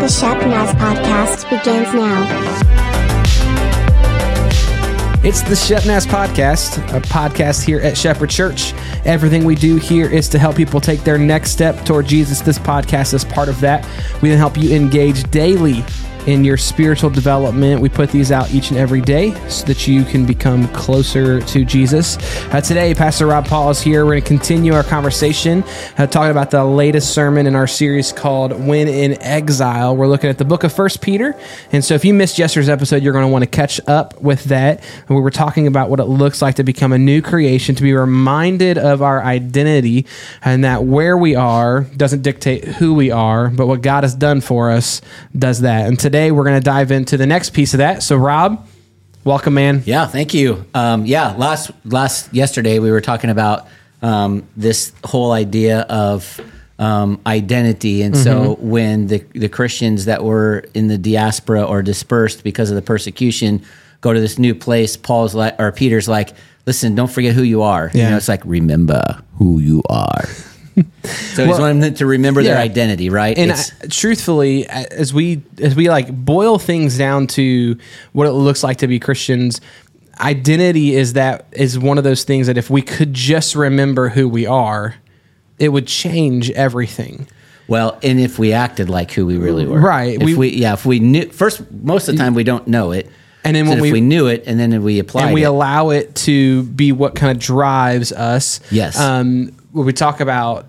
The Shep Naz podcast begins now. It's the Shep Naz Podcast, a podcast here at Shepherd Church. Everything we do here is to help people take their next step toward Jesus. This podcast is part of that. We then help you engage daily in your spiritual development. We put these out each and every day so that you can become closer to Jesus. Uh, today, Pastor Rob Paul is here. We're going to continue our conversation, uh, talking about the latest sermon in our series called When in Exile. We're looking at the book of First Peter. And so if you missed yesterday's episode, you're going to want to catch up with that. And we were talking about what it looks like to become a new creation, to be reminded of our identity, and that where we are doesn't dictate who we are, but what God has done for us does that. And today, we're going to dive into the next piece of that. So, Rob, welcome, man. Yeah, thank you. Um, yeah, last last yesterday we were talking about um, this whole idea of um, identity, and so when the the Christians that were in the diaspora or dispersed because of the persecution go to this new place, Paul's like or Peter's like, listen, don't forget who you are. You know, it's like remember who you are. so he's Well, wanting them to remember their identity, right? And I, truthfully, as we as we like boil things down to what it looks like to be Christians, identity is that is one of those things that if we could just remember who we are, it would change everything. Well, and if we acted like who we really were, Right, If we- we, yeah, if we knew first, most of the time we don't know it, And then So when if we- we, knew it, and then we applied and we it, allow it to be what kind of drives us. Yes. Um, when we talk about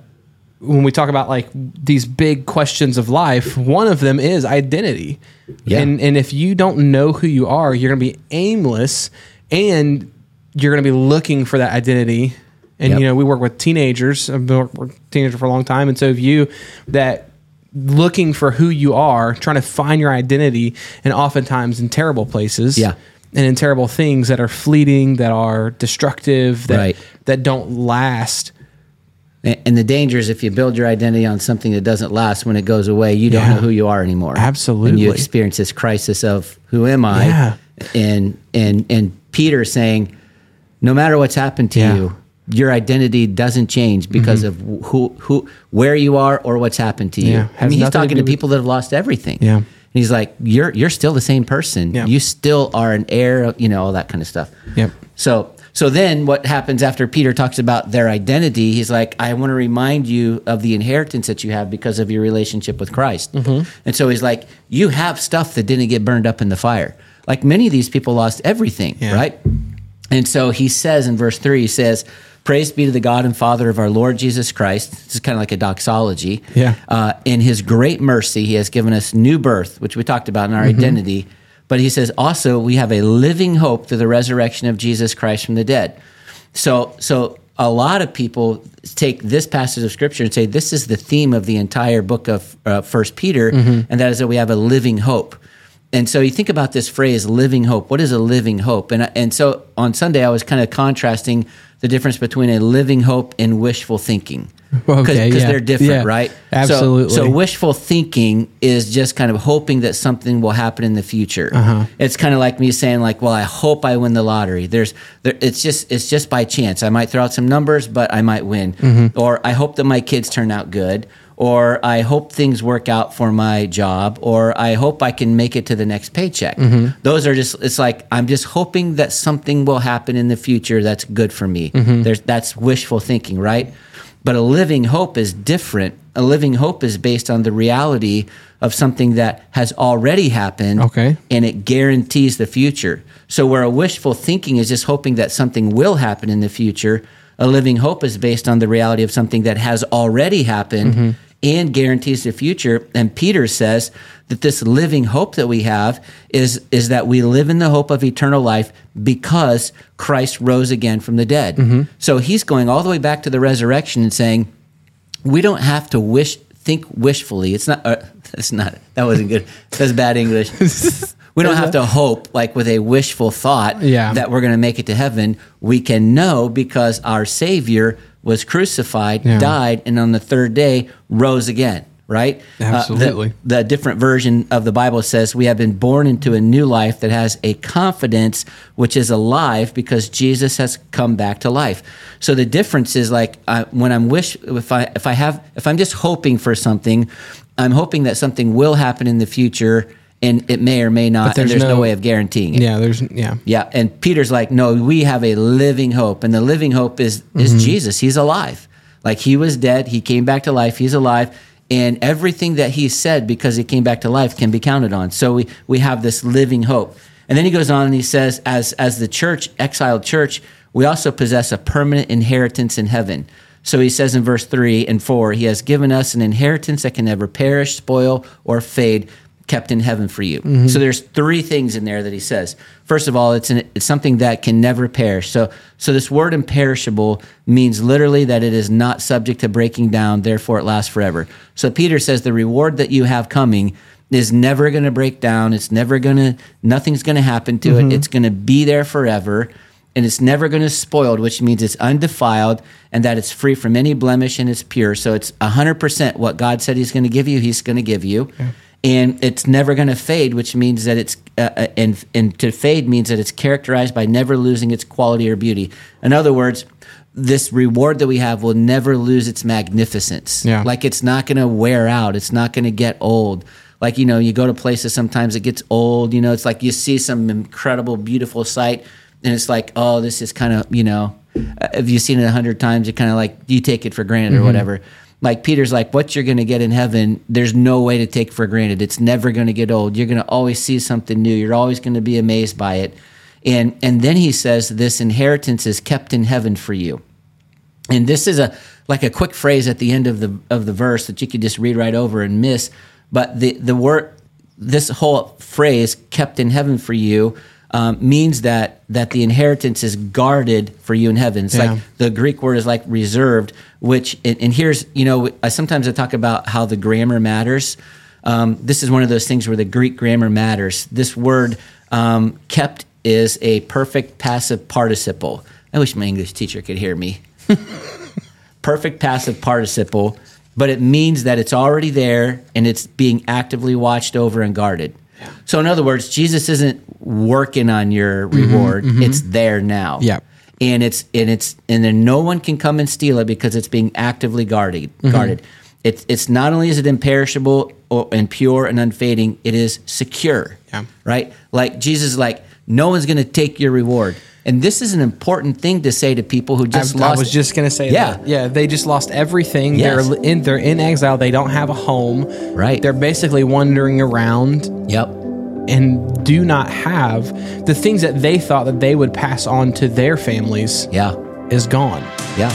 when we talk about like these big questions of life, one of them is identity. Yeah. And and if you don't know who you are, you're going to be aimless, and you're going to be looking for that identity. And Yep. you know, we work with teenagers. I've been working with teenagers for a long time, and so if you that looking for who you are, trying to find your identity, and oftentimes in terrible places, Yeah. and in terrible things that are fleeting, that are destructive, that Right. that don't last. And the danger is if you build your identity on something that doesn't last, when it goes away, you don't Yeah. know who you are anymore. Absolutely. and you experience this crisis of who am I? Yeah. And and and Peter saying, no matter what's happened to Yeah. you. Your identity doesn't change because mm-hmm. of who, who, where you are, or what's happened to you. Yeah. I mean, he's to talking to with- people that have lost everything. Yeah. And he's like, you're you're still the same person. Yeah. You still are an heir. You know all that kind of stuff. Yep. So so then what happens after Peter talks about their identity? He's like, I want to remind you of the inheritance that you have because of your relationship with Christ. Mm-hmm. And so he's like, you have stuff that didn't get burned up in the fire. Like many of these people lost everything, Yeah. right? And so he says in verse 3, he says, Praise be to the God and Father of our Lord Jesus Christ. This is kind of like a doxology. Yeah. Uh, in his great mercy, he has given us new birth, which we talked about in our identity. But he says also, we have a living hope through the resurrection of Jesus Christ from the dead. So, so a lot of people take this passage of scripture and say this is the theme of the entire book of uh, First Peter, and that is that we have a living hope. And so you think about this phrase, living hope. What is a living hope? And and so on Sunday, I was kind of contrasting the difference between a living hope and wishful thinking. Okay, yeah. they're different, Yeah, right? So- absolutely. So, wishful thinking is just kind of hoping that something will happen in the future. Uh-huh. It's kind of like me saying, like, "Well, I hope I win the lottery." There's, there, it's just, it's just by chance. I might throw out some numbers, but I might win. Mm-hmm. Or I hope that my kids turn out good. Or I hope things work out for my job. Or I hope I can make it to the next paycheck. Mm-hmm. Those are just, it's like I'm just hoping that something will happen in the future that's good for me. Mm-hmm. There's, that's wishful thinking, right? But a living hope is different. A living hope is based on the reality of something that has already happened. Okay. And it guarantees the future. So, where a wishful thinking is just hoping that something will happen in the future, a living hope is based on the reality of something that has already happened mm-hmm. and guarantees the future. And Peter says that this living hope that we have is, is that we live in the hope of eternal life because Christ rose again from the dead. So he's going all the way back to the resurrection and saying, we don't have to wish think wishfully. It's not. Uh, that's not. That wasn't good. That's bad English. We don't have to hope like with a wishful thought Yeah. that we're going to make it to heaven. We can know because our Savior was crucified, Yeah. died, and on the third day rose again. Right? Uh, Absolutely. the, the different version of the Bible says we have been born into a new life that has a confidence which is alive because Jesus has come back to life. So the difference is like uh, when I'm wish if I if I have if I'm just hoping for something, I'm hoping that something will happen in the future and it may or may not and there's there's no, no- way of guaranteeing it. Yeah, there's yeah. Yeah, and Peter's like, no, we have a living hope, and the living hope is is Jesus. He's alive. Like he was dead, he came back to life. He's alive, and everything that he said because he came back to life can be counted on. So we we have this living hope. And then he goes on and he says, as as the church, exiled church, we also possess a permanent inheritance in heaven. So he says in verse three and four, he has given us an inheritance that can never perish, spoil, or fade kept in heaven for you. Mm-hmm. So there's three things in there that he says. First of all, it's an, it's something that can never perish. So so this word imperishable means literally that it is not subject to breaking down, therefore it lasts forever. So Peter says the reward that you have coming is never going to break down. It's never going to nothing's going to happen to it. Mm-hmm. It's going to be there forever and it's never going to spoiled, which means it's undefiled and that it's free from any blemish and it's pure. So it's 100% what God said he's going to give you, he's going to give you. And it's never going to fade, which means that it's, uh, uh, and, and to fade means that it's characterized by never losing its quality or beauty. In other words, this reward that we have will never lose its magnificence. Yeah. Like it's not going to wear out, it's not going to get old like you know you go to places sometimes it gets old you know it's like you see some incredible beautiful sight and it's like oh this is kind of you know uh, if you've seen it a hundred times you kind of like you take it for granted or whatever like peter's like what you're going to get in heaven there's no way to take for granted. It's never going to get old. You're going to always see something new. You're always going to be amazed by it. And and then he says this inheritance is kept in heaven for you. And this is a like a quick phrase at the end of the of the verse that you could just read right over and miss. But the the word this whole phrase kept in heaven for you um, means that that the inheritance is guarded for you in heaven. It's Yeah. like the Greek word is like reserved, which and, here's you know I sometimes I talk about how the grammar matters. Um, this is one of those things where the Greek grammar matters. This word um, kept is a perfect passive participle. I wish my English teacher could hear me perfect passive participle, but it means that it's already there and it's being actively watched over and guarded. So, in other words, Jesus isn't working on your mm-hmm, reward; mm-hmm. it's there now. Yep. and it's and it's and then no one can come and steal it because it's being actively guarded. Mm-hmm. Guarded. It's it's not only is it imperishable or, and pure and unfading, it is secure. Yeah. Right. Like Jesus, is like no one's going to take your reward. And this is an important thing to say to people who just I, lost. I was just gonna say Yeah. that. Yeah, they just lost everything. Yes. They're in they're in exile. They don't have a home. Right. They're basically wandering around Yep. and do not have the things that they thought that they would pass on to their families Yeah. is gone. Yeah.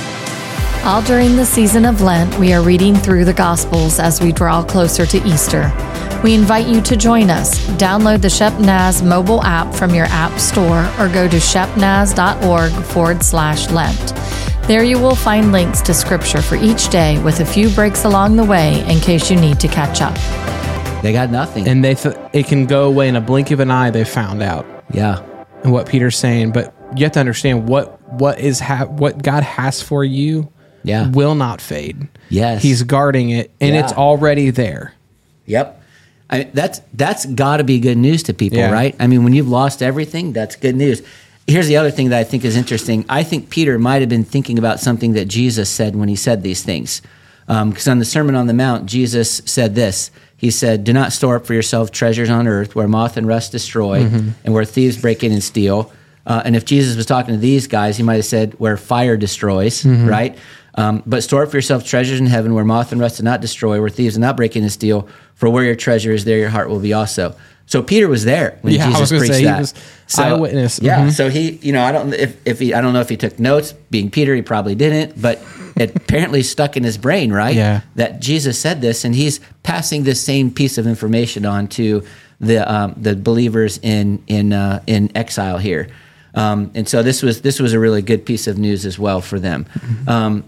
All during the season of Lent, we are reading through the Gospels as we draw closer to Easter. We invite you to join us. Download the ShepNaz mobile app from your app store or go to shepnaz.org forward slash Lent. There you will find links to scripture for each day with a few breaks along the way in case you need to catch up. They got nothing. And they th- it can go away in a blink of an eye. They found out yeah. and what Peter's saying, but you have to understand what what is ha- what God has for you. Yeah. will not fade. Yes. He's guarding it, and it's already there. Yep. I, that's that's got to be good news to people, Yeah. right? I mean, when you've lost everything, that's good news. Here's the other thing that I think is interesting. I think Peter might have been thinking about something that Jesus said when he said these things. Um, because on the Sermon on the Mount, Jesus said this. He said, Do not store up for yourself treasures on earth where moth and rust destroy mm-hmm. and where thieves break in and steal. Uh, and if Jesus was talking to these guys, he might have said, Where fire destroys, mm-hmm. right? Um, but store up for yourself treasures in heaven where moth and rust do not destroy, where thieves do not break in and steal. For where your treasure is, there your heart will be also. So Peter was there when Yeah, I Jesus was preached say, he that. was eyewitness. Yeah. Mhm. So he, you know, I don't if if he, I don't know if he took notes. Being Peter, he probably didn't, but it apparently stuck in his brain, right? Yeah. That Jesus said this, and he's passing this same piece of information on to the um, the believers in in uh, in exile here. Um, and so this was this was a really good piece of news as well for them. Mm-hmm. Um,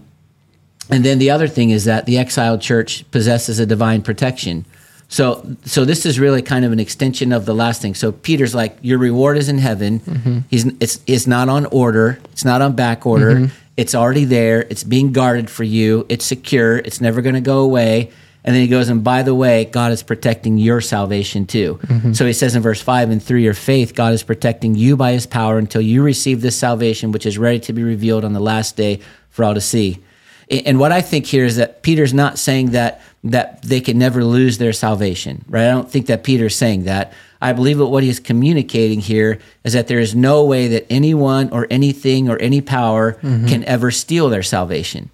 and then the other thing is that the exiled church possesses a divine protection. So, so this is really kind of an extension of the last thing. So Peter's like, your reward is in heaven. Mm-hmm. He's it's it's not on order. It's not on back order. Mm-hmm. It's already there. It's being guarded for you. It's secure. It's never going to go away. And then he goes, and by the way, God is protecting your salvation too. Mm-hmm. So he says in verse 5 and through your faith, God is protecting you by his power until you receive this salvation, which is ready to be revealed on the last day for all to see. And what I think here is that Peter's not saying that that they can never lose their salvation, right? I don't think that Peter's saying that. I believe that what he's communicating here is that there is no way that anyone or anything or any power mm-hmm. can ever steal their salvation.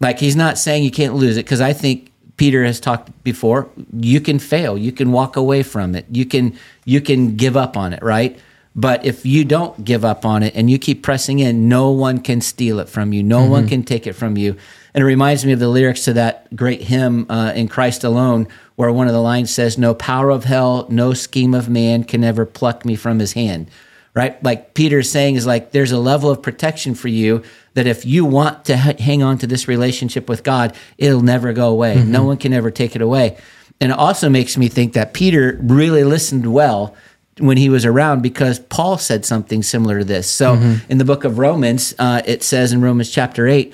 Like he's not saying you can't lose it because I think Peter has talked before. You can fail. You can walk away from it. You can you can give up on it, right? But if you don't give up on it and you keep pressing in, no one can steal it from you. No one can take it from you. And it reminds me of the lyrics to that great hymn uh, in Christ Alone, where one of the lines says, "No power of hell, no scheme of man can ever pluck me from His hand." right? Like Peter's saying is like there's a level of protection for you that if you want to h- hang on to this relationship with God, it'll never go away. No one can ever take it away. And it also makes me think that Peter really listened well when he was around because Paul said something similar to this. So in the book of Romans, uh, it says in Romans chapter 8,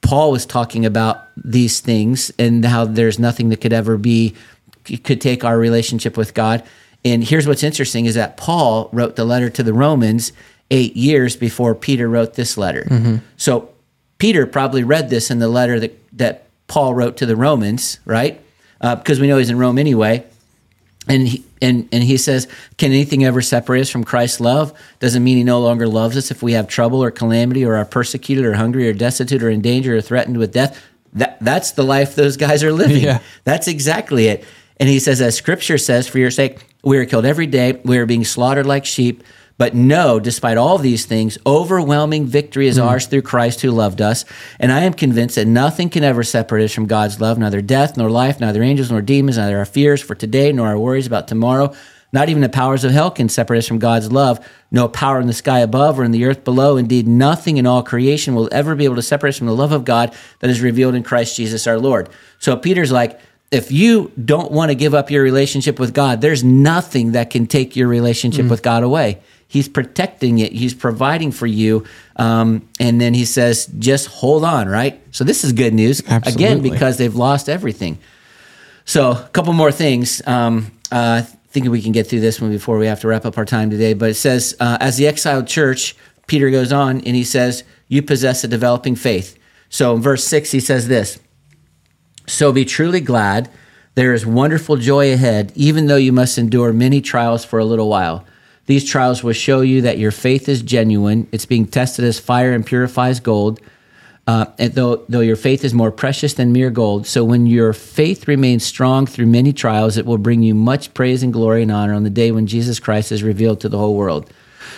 Paul was talking about these things and how there's nothing that could ever be could take our relationship with God. And here's what's interesting is that Paul wrote the letter to the Romans 8 years before Peter wrote this letter. So Peter probably read this in the letter that that Paul wrote to the Romans, right? Uh, because we know he's in Rome anyway and he, and and he says, "Can anything ever separate us from Christ's love? Doesn't mean He no longer loves us if we have trouble or calamity or are persecuted or hungry or destitute or in danger or threatened with death. That that's the life those guys are living. Yeah. That's exactly it." And he says, as Scripture says, "For your sake, we are killed every day. We are being slaughtered like sheep." But no, despite all these things, overwhelming victory is hmm. ours through Christ who loved us. And I am convinced that nothing can ever separate us from God's love, neither death nor life, neither angels nor demons, neither our fears for today nor our worries about tomorrow. Not even the powers of hell can separate us from God's love. No power in the sky above or in the earth below. Indeed, nothing in all creation will ever be able to separate us from the love of God that is revealed in Christ Jesus our Lord. So Peter's like, if you don't want to give up your relationship with God, there's nothing that can take your relationship hmm. with God away. He's protecting it. He's providing for you. Um, and then he says, just hold on, right? So this is good news. Again, because they've lost everything. So a couple more things. Um, uh, thinking we can get through this one before we have to wrap up our time today. But it says, uh, as the exiled church, Peter goes on and he says, you possess a developing faith. So in verse six, he says this. So be truly glad. There is wonderful joy ahead, even though you must endure many trials for a little while. These trials will show you that your faith is genuine. It's being tested as fire and purifies gold. Uh, and though, though your faith is more precious than mere gold, so when your faith remains strong through many trials, it will bring you much praise and glory and honor on the day when Jesus Christ is revealed to the whole world.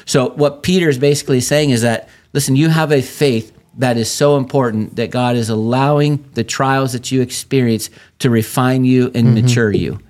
So, what Peter is basically saying is that, listen, you have a faith that is so important that God is allowing the trials that you experience to refine you and mature you.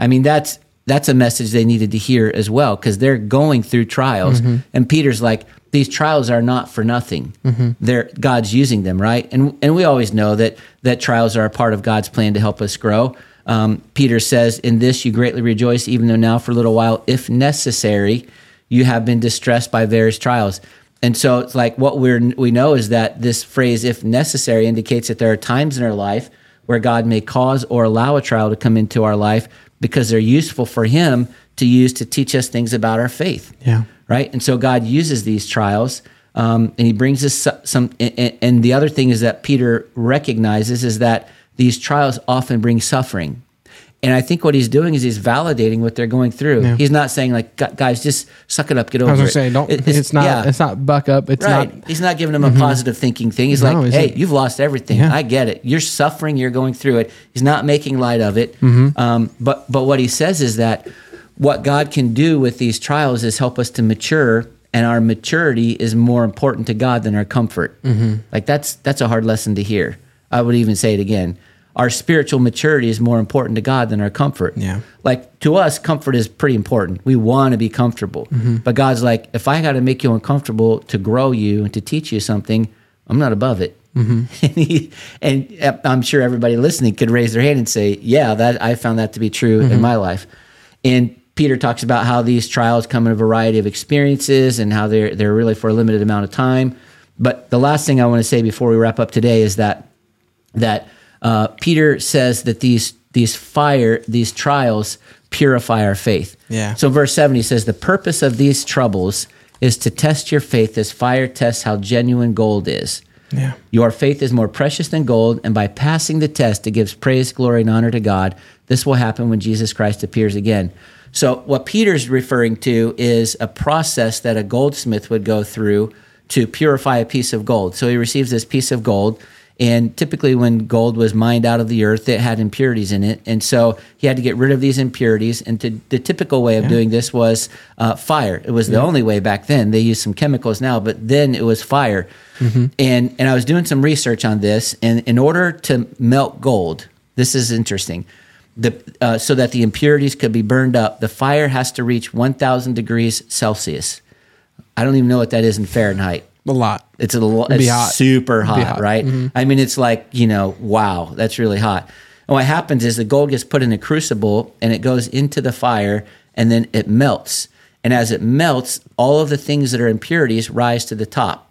I mean, that's that's a message they needed to hear as well because they're going through trials. And Peter's like, these trials are not for nothing. They're God's using them, right? And and we always know that that trials are a part of God's plan to help us grow. Um, Peter says, "In this you greatly rejoice, even though now for a little while, if necessary, you have been distressed by various trials." And so it's like what we're we know is that this phrase "if necessary" indicates that there are times in our life where God may cause or allow a trial to come into our life because they're useful for Him to use to teach us things about our faith Yeah. right? And so God uses these trials, um, and He brings us some. And, and the other thing is that Peter recognizes is that these trials often bring suffering. And I think what he's doing is he's validating what they're going through. He's not saying like, guys, just suck it up, get over I was it. gonna say, don't. It- It's, not. yeah. It's not buck up. It's Right. not. he's not giving them a positive thinking thing. He's No, like, hey, like- you've lost everything. Yeah. I get it. You're suffering. You're going through it. He's not making light of it. Mm-hmm. Um, but but what he says is that what God can do with these trials is help us to mature, and our maturity is more important to God than our comfort. Mm-hmm. Like that's that's a hard lesson to hear. I would even say it again. Our spiritual maturity is more important to God than our comfort. Yeah. Like to us, comfort is pretty important. We want to be comfortable. Mm-hmm. But God's like, if I got to make you uncomfortable to grow you and to teach you something, I'm not above it. Mm-hmm. and, he, and I'm sure everybody listening could raise their hand and say, yeah, that I found that to be true Mm-hmm. in my life. And Peter talks about how these trials come in a variety of experiences and how they're they're really for a limited amount of time. But the last thing I want to say before we wrap up today is that that uh, Peter says that these these fire, these trials purify our faith. Yeah. So verse 7 he says the purpose of these troubles is to test your faith as fire tests how genuine gold is. Yeah. Your faith is more precious than gold, and by passing the test, it gives praise, glory, and honor to God. This will happen when Jesus Christ appears again. So, what Peter's referring to is a process that a goldsmith would go through to purify a piece of gold. So, he receives this piece of gold, and typically, when gold was mined out of the earth, it had impurities in it. And so, he had to get rid of these impurities. And to, the typical way of doing this was uh, fire. It was the only way back then. They use some chemicals now, but then it was fire. And, and I was doing some research on this. And in order to melt gold, this is interesting. The, uh, so that the impurities could be burned up, the fire has to reach 1,000 degrees Celsius. I don't even know what that is in Fahrenheit. A lot. It's a be it's hot. super hot, hot. Mm-hmm. right? I mean, it's like you know, wow, that's really hot. And what happens is the gold gets put in a crucible and it goes into the fire, and then it melts. And as it melts, all of the things that are impurities rise to the top.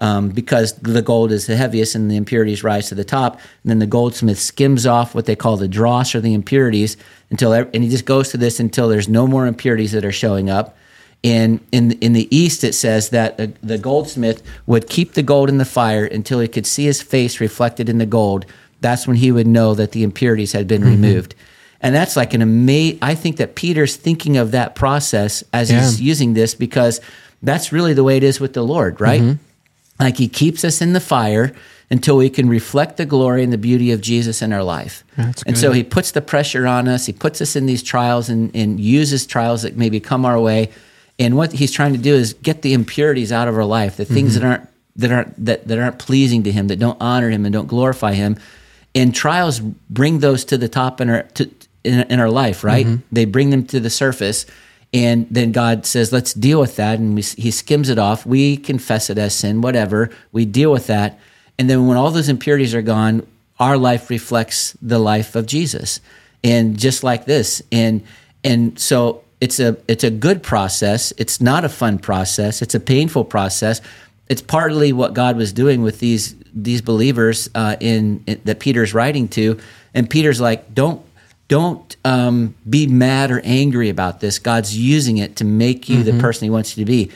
Um, because the gold is the heaviest and the impurities rise to the top. And then the goldsmith skims off what they call the dross or the impurities until, and he just goes to this until there's no more impurities that are showing up. And in in the East, it says that the, the goldsmith would keep the gold in the fire until he could see his face reflected in the gold. That's when he would know that the impurities had been mm-hmm. removed. And that's like an amazing. I think that Peter's thinking of that process as he's using this because that's really the way it is with the Lord, right? Mm-hmm. Like he keeps us in the fire until we can reflect the glory and the beauty of Jesus in our life. That's and good. so he puts the pressure on us. He puts us in these trials and, and uses trials that maybe come our way. And what he's trying to do is get the impurities out of our life, the things Mm-hmm. that aren't that aren't that, that aren't pleasing to him, that don't honor him and don't glorify him. And trials bring those to the top in our to, in, in our life, right? Mm-hmm. They bring them to the surface. And then God says, let's deal with that. And we, he skims it off. We confess it as sin, whatever. We deal with that. And then when all those impurities are gone, our life reflects the life of Jesus. And just like this. And and so it's a it's a good process. It's not a fun process. It's a painful process. It's partly what God was doing with these these believers uh, in, in that Peter's writing to. And Peter's like, don't don't um, be mad or angry about this. God's using it to make you the person He wants you to be.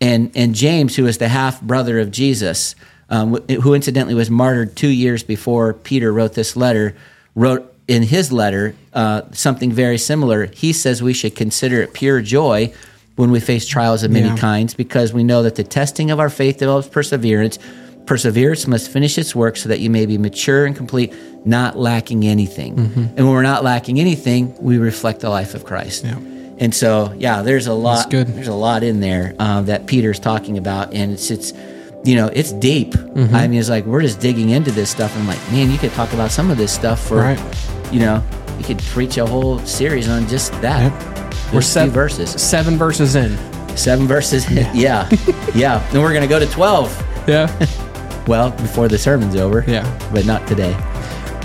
And and James, who is the half brother of Jesus, um, who incidentally was martyred two years before Peter wrote this letter, wrote in his letter uh, something very similar. He says we should consider it pure joy when we face trials of many Yeah. kinds, because we know that the testing of our faith develops perseverance. Perseverance must finish its work so that you may be mature and complete, not lacking anything. Mm-hmm. And when we're not lacking anything, we reflect the life of Christ. Yeah. And so, yeah, there's a lot. There's a lot in there uh, that Peter's talking about, and it's it's you know it's deep. Mm-hmm. I mean, it's like we're just digging into this stuff. I'm like, man, you could talk about some of this stuff for, Right. You know, you could preach a whole series on just that. We're seven verses, Seven verses in. seven verses. Yeah, yeah. Then we're gonna go to twelve. Yeah. Well, before the sermon's over. Yeah. but not today.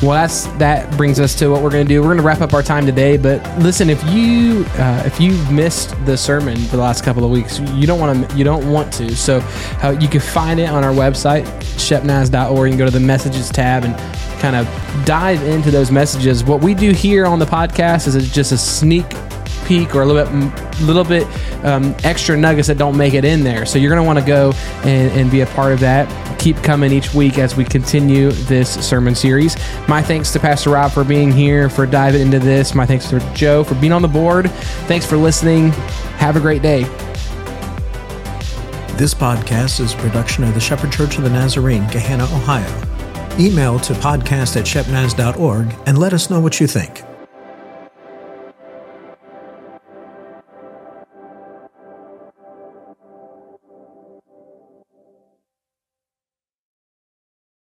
Well, that's that brings us to what we're going to do. We're going to wrap up our time today. But listen, if you uh, if you've missed the sermon for the last couple of weeks, you don't want to you don't want to. So uh, you can find it on our website shepnaz.org. You can go to the messages tab and kind of dive into those messages. What we do here on the podcast is just a sneak peek or a little bit little bit um, extra nuggets that don't make it in there. So you're going to want to go and, and be a part of that. Keep coming each week as we continue this sermon series. My thanks to pastor rob for being here for diving into this. My thanks to joe for being on the board. Thanks for listening. Have a great day. This podcast is a production of the Shepherd Church of the Nazarene, Gahanna, Ohio. Email to podcast at shepnaz.org and let us know what you think.